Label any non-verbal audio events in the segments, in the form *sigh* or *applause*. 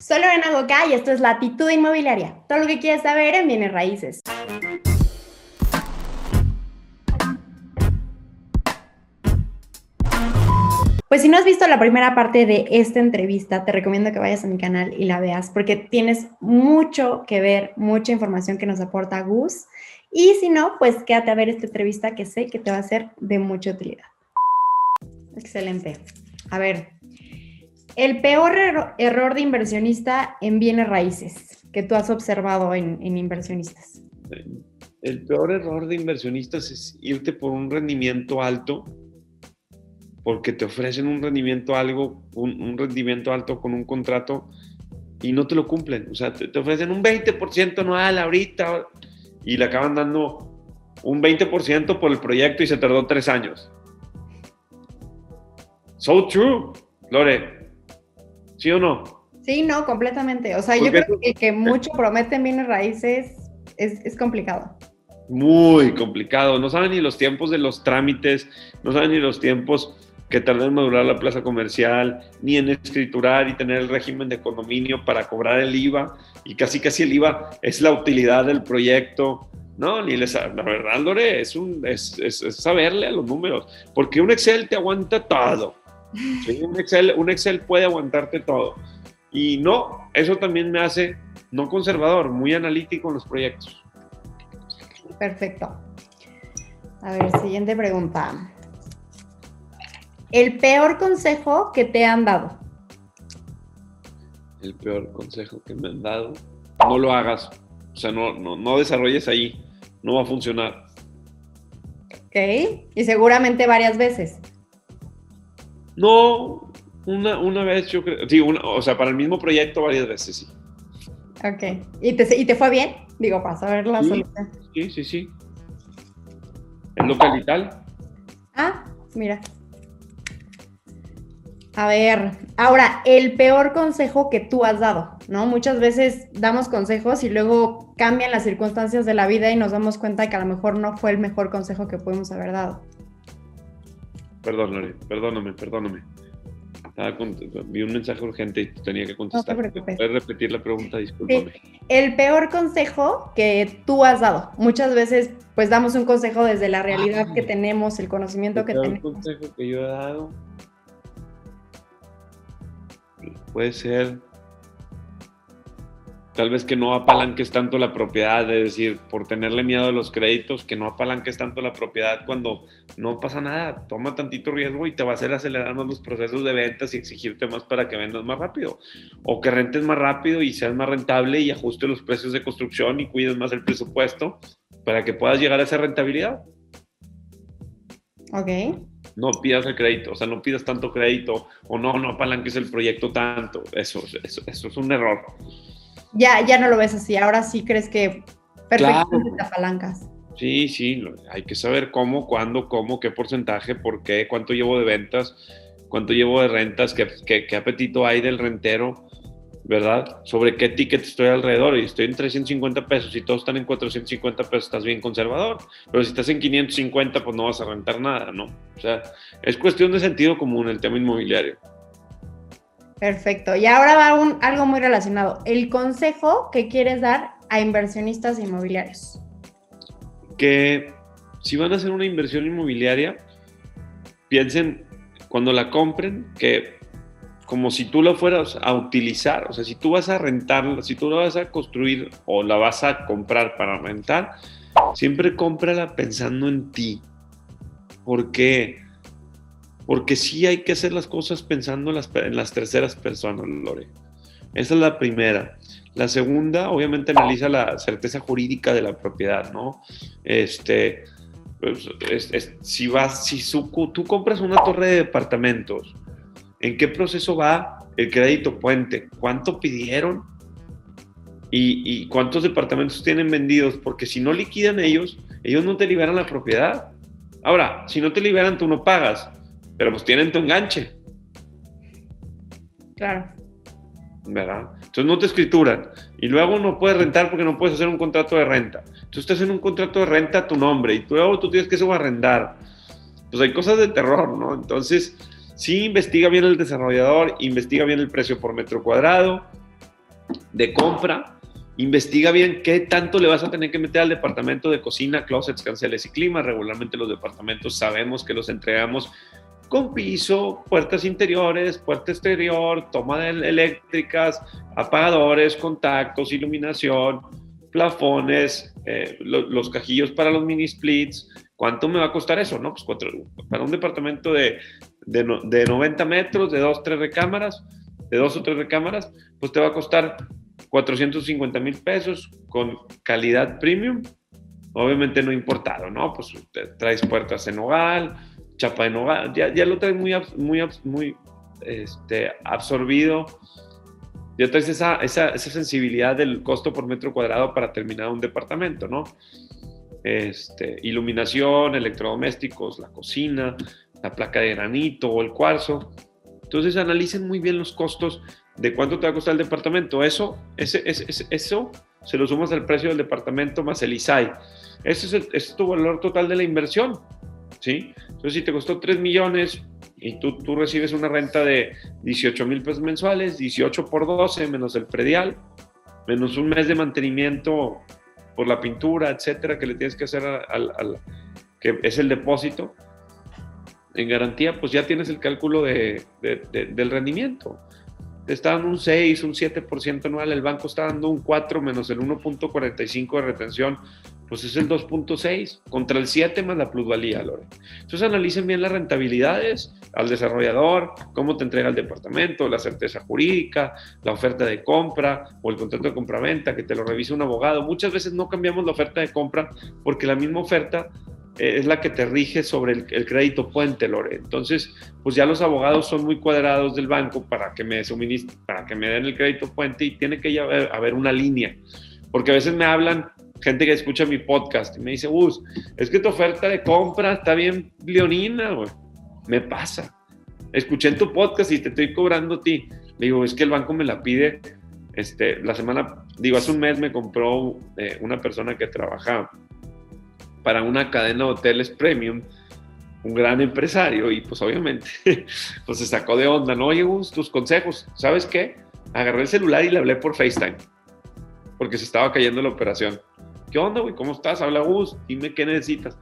Soy Lorena Goca y esto es Latitud Inmobiliaria. Todo lo que quieres saber en bienes raíces. Pues si no has visto la primera parte de esta entrevista, te recomiendo que vayas a mi canal y la veas porque tienes mucho que ver, mucha información que nos aporta Gus. Y si no, pues quédate a ver esta entrevista que sé que te va a ser de mucha utilidad. Excelente. A ver, el peor error de inversionista en bienes raíces que tú has observado en, inversionistas. El peor error de inversionistas es irte por un rendimiento alto porque te ofrecen un rendimiento algo, un, rendimiento alto con un contrato y no te lo cumplen. O sea, te, te ofrecen un 20% anual ahorita y le acaban dando un 20% por el proyecto y se tardó tres años. So true, Lore. ¿Sí o no? Sí, no, completamente. O sea, yo creo que, que mucho prometen bienes raíces es, es, complicado. Muy complicado. No saben ni los tiempos de los trámites, no saben ni los tiempos que tarda en madurar la plaza comercial, ni en escriturar y tener el régimen de condominio para cobrar el IVA. Y casi casi el IVA es la utilidad del proyecto. No, ni les, la verdad, Lore, es, un, es, es, saberle a los números, porque un Excel te aguanta todo. Un, Excel, un Excel puede aguantarte todo. Y no, eso también me hace no conservador, muy analítico en los proyectos. Perfecto. A ver, siguiente pregunta. El peor consejo que te han dado. El peor consejo que me han dado. No lo hagas. O sea, no, no, no desarrolles ahí. No va a funcionar. Ok. Y seguramente varias veces. No, una, una vez yo creo. Sí, una, o sea, para el mismo proyecto varias veces, sí. Ok. ¿Y te, y te fue bien? Digo, para saber la solución. Sí, sí, sí. ¿El local y tal? Ah, mira. A ver, ahora, el peor consejo que tú has dado, ¿no? Muchas veces damos consejos y luego cambian las circunstancias de la vida y nos damos cuenta que a lo mejor no fue el mejor consejo que pudimos haber dado. Perdón, Lore, perdóname, perdóname. vi un mensaje urgente y tenía que contestar. No te ¿Puedes repetir la pregunta? Discúlpame. El peor consejo que tú has dado. Muchas veces, pues damos un consejo desde la realidad que tenemos, el conocimiento que tenemos. El consejo que yo he dado puede ser tal vez que no apalanques tanto la propiedad, es decir, por tenerle miedo a los créditos, que no apalanques tanto la propiedad cuando no pasa nada, toma tantito riesgo y te va a hacer acelerar más los procesos de ventas y exigirte más para que vendas más rápido, o que rentes más rápido y seas más rentable y ajuste los precios de construcción y cuides más el presupuesto para que puedas llegar a esa rentabilidad. Ok no pidas el crédito, o sea, no pidas tanto crédito o no, no apalanques el proyecto tanto. Eso, eso, eso es un error. Ya, ya no lo ves así, ahora sí crees que perfectamente te apalancas. Sí, sí, hay que saber cómo, cuándo, cómo, qué porcentaje, por qué, cuánto llevo de ventas, cuánto llevo de rentas, qué, qué, qué apetito hay del rentero ¿verdad? Sobre qué ticket estoy alrededor y estoy en 350 pesos y todos están en 450 pesos, estás bien conservador. Pero si estás en 550, pues no vas a rentar nada, ¿no? O sea, es cuestión de sentido común el tema inmobiliario. Perfecto. Y ahora va un, algo muy relacionado. El consejo que quieres dar a inversionistas inmobiliarios. Que si van a hacer una inversión inmobiliaria, piensen cuando la compren que como si tú la fueras a utilizar, o sea, si tú vas a rentarla, si tú la vas a construir o la vas a comprar para rentar, siempre cómprala pensando en ti. ¿Por qué? Porque sí hay que hacer las cosas pensando en las, en las terceras personas, Lore. Esa es la primera. La segunda, obviamente, analiza la certeza jurídica de la propiedad, ¿no? Este, pues, si vas, si tú compras una torre de departamentos, ¿En qué proceso va el crédito puente? ¿Cuánto pidieron? ¿Y, cuántos departamentos tienen vendidos? Porque si no liquidan ellos, ellos no te liberan la propiedad. Ahora, si no te liberan, tú no pagas, pero pues tienen tu enganche. Claro. ¿Verdad? Entonces no te escrituran. Y luego no puedes rentar porque no puedes hacer un contrato de renta. Tú estás en un contrato de renta a tu nombre y luego tú tienes que subarrendar. Pues hay cosas de terror, ¿no? Entonces, Sí, investiga bien el desarrollador, investiga bien el precio por metro cuadrado, de compra, investiga bien qué tanto le vas a tener que meter al departamento de cocina, closets, canceles y clima. Regularmente los departamentos sabemos que los entregamos con piso, puertas interiores, puerta exterior, toma de eléctricas, apagadores, contactos, iluminación, plafones, eh, los cajillos para los mini splits. ¿Cuánto me va a costar eso? No, pues cuatro, para un departamento de, de, de 90 metros, de dos, tres recámaras, de dos o tres recámaras, pues te va a costar 450 mil pesos con calidad premium, obviamente no importado, ¿no? Pues traes puertas en hogar, chapa en hogar, ya, ya lo traes muy, muy, muy este, absorbido, ya traes esa, esa, esa, sensibilidad del costo por metro cuadrado para terminar un departamento, ¿no? Este, iluminación, electrodomésticos, la cocina, la placa de granito o el cuarzo. Entonces analicen muy bien los costos de cuánto te va a costar el departamento. Eso, ese, ese, eso se lo sumas al precio del departamento más el ISAI. Ese es, el, es tu valor total de la inversión. ¿Sí? Entonces, si te costó 3 millones y tú, tú recibes una renta de 18 mil pesos mensuales, 18 por 12 menos el predial, menos un mes de mantenimiento por la pintura, etcétera, que le tienes que hacer al, al que es el depósito en garantía, pues ya tienes el cálculo de, de, de, del rendimiento te está dando un 6, un 7% anual, el banco está dando un 4 menos el 1.45 de retención, pues es el 2.6 contra el 7 más la plusvalía, Lore. Entonces analicen bien las rentabilidades al desarrollador, cómo te entrega el departamento, la certeza jurídica, la oferta de compra o el contrato de compra-venta, que te lo revise un abogado. Muchas veces no cambiamos la oferta de compra porque la misma oferta es la que te rige sobre el, crédito puente, Lore. Entonces, pues ya los abogados son muy cuadrados del banco para que me suministren, para que me den el crédito puente y tiene que haber, haber una línea. Porque a veces me hablan gente que escucha mi podcast y me dice, Gus, es que tu oferta de compra está bien leonina. Me pasa. Escuché en tu podcast y te estoy cobrando a ti. Le digo, es que el banco me la pide. Este, la semana, digo, hace un mes me compró eh, una persona que trabaja para una cadena de hoteles premium, un gran empresario, y pues obviamente *laughs* pues se sacó de onda, ¿no? Oye, Gus, tus consejos, ¿sabes qué? Agarré el celular y le hablé por FaceTime, porque se estaba cayendo la operación. ¿Qué onda, güey? ¿Cómo estás? Habla Gus, dime qué necesitas.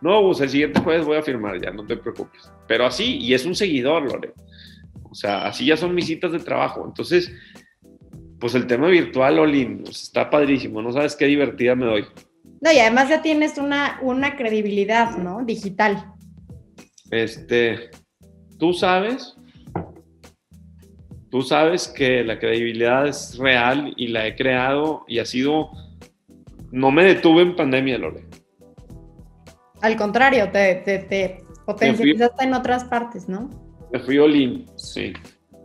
No, Gus, el siguiente jueves voy a firmar ya, no te preocupes. Pero así, y es un seguidor, Lore. O sea, así ya son mis citas de trabajo. Entonces, pues el tema virtual, Olin, pues está padrísimo. No sabes qué divertida me doy. No, y además ya tienes una, una credibilidad, ¿no? Digital. Este, tú sabes, tú sabes que la credibilidad es real y la he creado y ha sido, no me detuve en pandemia, Lore. Al contrario, te, te, te potencializaste en otras partes, ¿no? Me fui Olin, sí.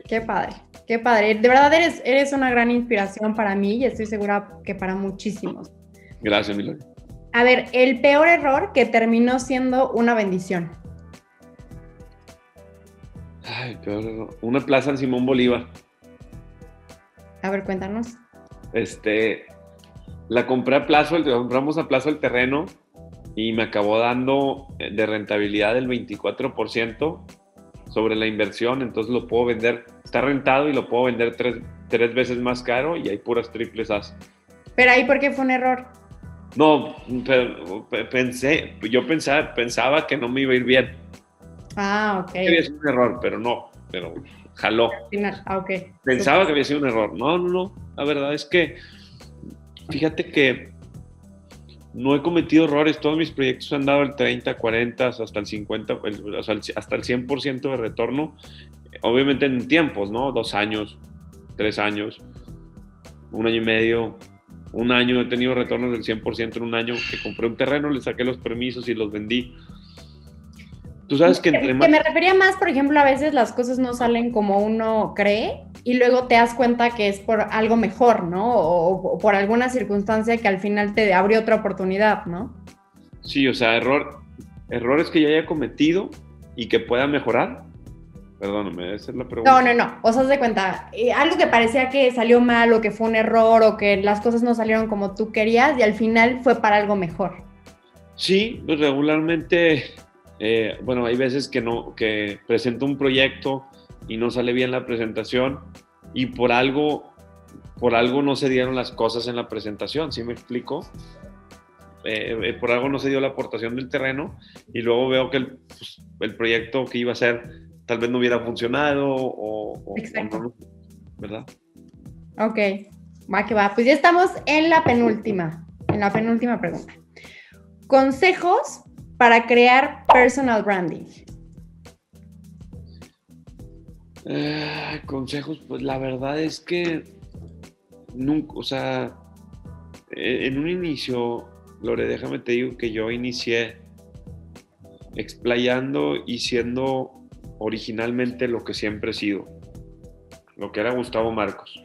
Qué padre, qué padre. De verdad eres, eres una gran inspiración para mí y estoy segura que para muchísimos. Gracias, Milán. A ver, el peor error que terminó siendo una bendición. Ay, peor error. Una plaza en Simón Bolívar. A ver, cuéntanos. Este, la compré a plazo, compramos a plazo el terreno y me acabó dando eh, de rentabilidad el 24% sobre la inversión, entonces lo puedo vender, está rentado y lo puedo vender tres, tres veces más caro y hay puras triples As. Pero ahí, ¿por qué fue un error? No, pero pensé, yo pensaba, pensaba que no me iba a ir bien. Ah, ok. Había sido un error, pero no, pero jaló. Ah, ok. Pensaba que había sido un error. No, no, no. La verdad es que, fíjate que no he cometido errores. Todos mis proyectos han dado el 30, 40, hasta el 50, hasta el 100% de retorno. Obviamente en tiempos, ¿no? Dos años, tres años, un año y medio, un año he tenido retornos del 100% en un año que compré un terreno, le saqué los permisos y los vendí. Tú sabes que entre más... Que me refería más, por ejemplo, a veces las cosas no salen como uno cree y luego te das cuenta que es por algo mejor, ¿no? O, por alguna circunstancia que al final te abrió otra oportunidad, ¿no? Sí, o sea, error, errores que ya haya cometido y que pueda mejorar Perdóname, esa es la pregunta. No, no, no. O sea, de cuenta, eh, algo que parecía que salió mal o que fue un error o que las cosas no salieron como tú querías y al final fue para algo mejor. Sí, pues regularmente, eh, bueno, hay veces que no, que presento un proyecto y no sale bien la presentación y por algo por algo no se dieron las cosas en la presentación, ¿sí me explico? Eh, eh, por algo no se dio la aportación del terreno y luego veo que el, pues, el proyecto que iba a ser tal vez no hubiera funcionado o, o, no, ¿verdad? Ok, va que va. Pues ya estamos en la penúltima, en la penúltima pregunta. Consejos para crear personal branding. Eh, consejos, pues la verdad es que nunca, o sea, e, en un inicio, Lore, déjame te digo que yo inicié explayando y siendo originalmente lo que siempre he sido, lo que era Gustavo Marcos.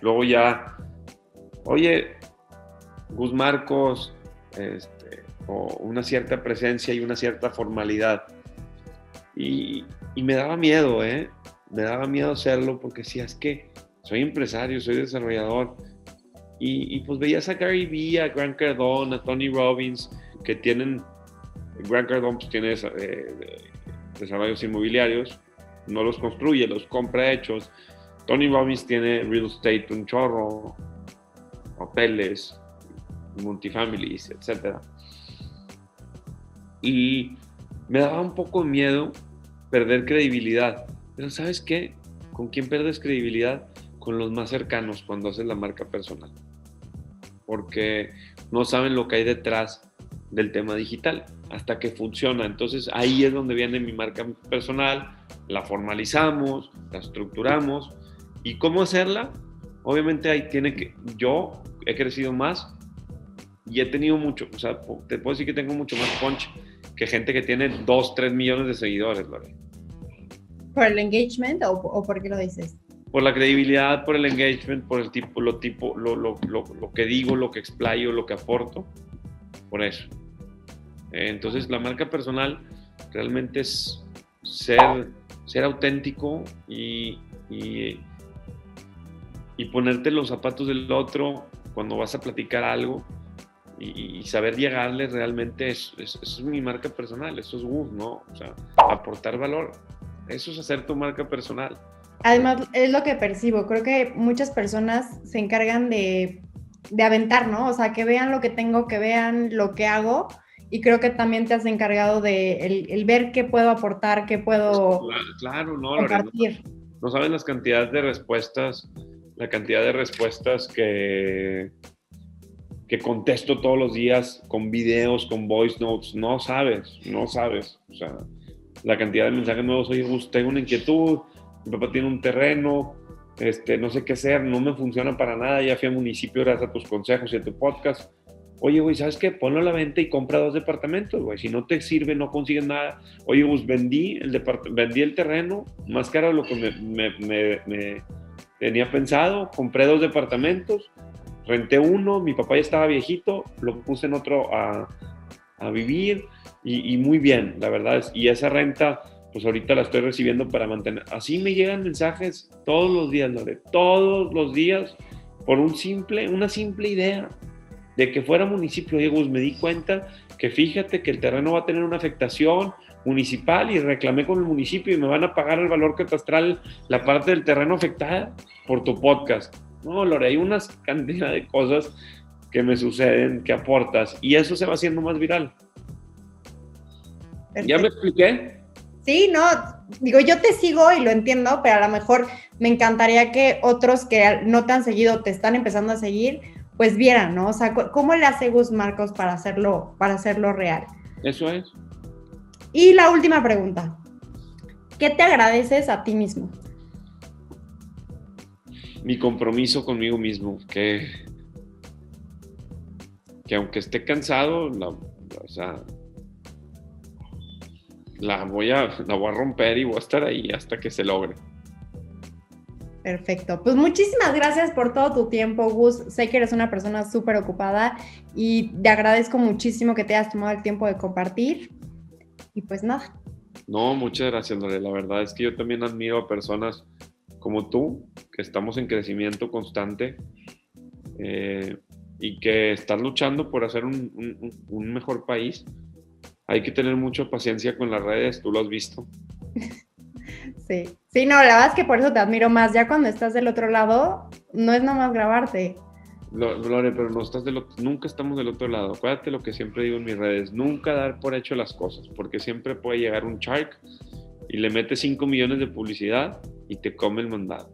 Luego ya, oye, Gus Marcos, este, o una cierta presencia y una cierta formalidad. Y, y me daba miedo, ¿eh? Me daba miedo hacerlo porque si es que soy empresario, soy desarrollador. Y, pues veías a Gary Vee, a Grant Cardone, a Tony Robbins, que tienen, Grant Cardone pues tiene eh, desarrollos inmobiliarios, no los construye, los compra hechos. Tony Robbins tiene real estate, un chorro, hoteles, multifamilies, etc. Y me daba un poco miedo perder credibilidad. Pero ¿sabes qué? ¿Con quién pierdes credibilidad? con los más cercanos cuando haces la marca personal, porque no saben lo que hay detrás del tema digital hasta que funciona. Entonces ahí es donde viene mi marca personal, la formalizamos, la estructuramos y cómo hacerla. Obviamente ahí tiene que, yo he crecido más y he tenido mucho, o sea, te puedo decir que tengo mucho más punch que gente que tiene 2, 3 millones de seguidores, Lore. ¿Por el engagement o, o por qué lo dices? por la credibilidad, por el engagement, por el tipo, lo, tipo, lo, lo, lo, lo que digo, lo que explayo, lo que aporto, por eso. entonces, la marca personal realmente es ser, ser auténtico y, y, y, ponerte los zapatos del otro cuando vas a platicar algo y, saber llegarle realmente es, es, mi marca personal, eso es good, ¿no? O sea, aportar valor. Eso es hacer tu marca personal. Además, es lo que percibo. Creo que muchas personas se encargan de, aventar, ¿no? O sea, que vean lo que tengo, que vean lo que hago. Y creo que también te has encargado de el, ver qué puedo aportar, qué puedo claro, no, compartir. no sabes las cantidades de respuestas, la cantidad de respuestas que, que contesto todos los días con videos, con voice notes. No sabes, no sabes. O sea, la cantidad de mensajes nuevos. Oye, tengo una inquietud, mi papá tiene un terreno, este, no sé qué hacer, no me funciona para nada, ya fui al municipio gracias a tus consejos y a tu podcast. Oye, güey, ¿sabes qué? Ponlo a la venta y compra dos departamentos, güey. Si no te sirve, no consigues nada. Oye, pues vendí el, vendí el terreno, más caro de lo que me, me, me, tenía pensado. Compré dos departamentos, renté uno, mi papá ya estaba viejito, lo puse en otro a, a vivir y, muy bien, la verdad. Es, y esa renta pues ahorita la estoy recibiendo para mantener. Así me llegan mensajes todos los días, Lore, todos los días, por un simple, una simple idea de que fuera municipio. Diego, me di cuenta que fíjate que el terreno va a tener una afectación municipal y reclamé con el municipio y me van a pagar el valor catastral la parte del terreno afectada por tu podcast. No, Lore, hay una cantidad de cosas que me suceden, que aportas, y eso se va haciendo más viral. ¿Ya me expliqué? Sí, no, digo, yo te sigo y lo entiendo, pero a lo mejor me encantaría que otros que no te han seguido, te están empezando a seguir, pues vieran, ¿no? O sea, ¿cómo le hace Gus Marcos para hacerlo, para hacerlo real? Eso es. Y la última pregunta. ¿Qué te agradeces a ti mismo? Mi compromiso conmigo mismo, que, que aunque esté cansado, o sea, la voy, a, la voy a romper y voy a estar ahí hasta que se logre. Perfecto. Pues muchísimas gracias por todo tu tiempo, Gus. Sé que eres una persona súper ocupada y te agradezco muchísimo que te hayas tomado el tiempo de compartir. Y pues nada. No, muchas gracias, Lore. La verdad es que yo también admiro a personas como tú, que estamos en crecimiento constante eh, y que están luchando por hacer un, un mejor país hay que tener mucha paciencia con las redes, tú lo has visto. *laughs* Sí, sí, no, la verdad es que por eso te admiro más. Ya cuando estás del otro lado, no es nomás grabarte. Lore, pero no estás del nunca estamos del otro lado. Acuérdate lo que siempre digo en mis redes, nunca dar por hecho las cosas, porque siempre puede llegar un shark y le mete 5 millones de publicidad y te come el mandado.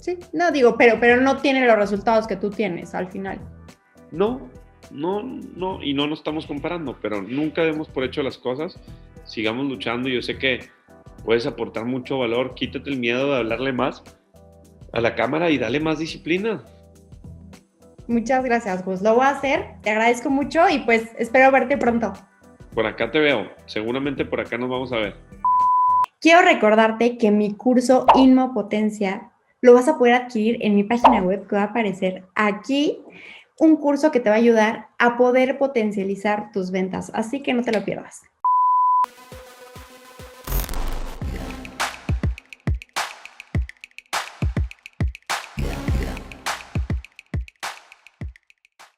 Sí, no digo, pero, pero no tiene los resultados que tú tienes al final. No, no, no, y no nos estamos comparando, pero nunca demos por hecho las cosas, sigamos luchando. Yo sé que puedes aportar mucho valor, quítate el miedo de hablarle más a la cámara y dale más disciplina. Muchas gracias, Gus. Lo voy a hacer. Te agradezco mucho y pues espero verte pronto. Por acá te veo. Seguramente por acá nos vamos a ver. Quiero recordarte que mi curso Inmopotencia lo vas a poder adquirir en mi página web que va a aparecer aquí. Un curso que te va a ayudar a poder potencializar tus ventas. Así que no te lo pierdas.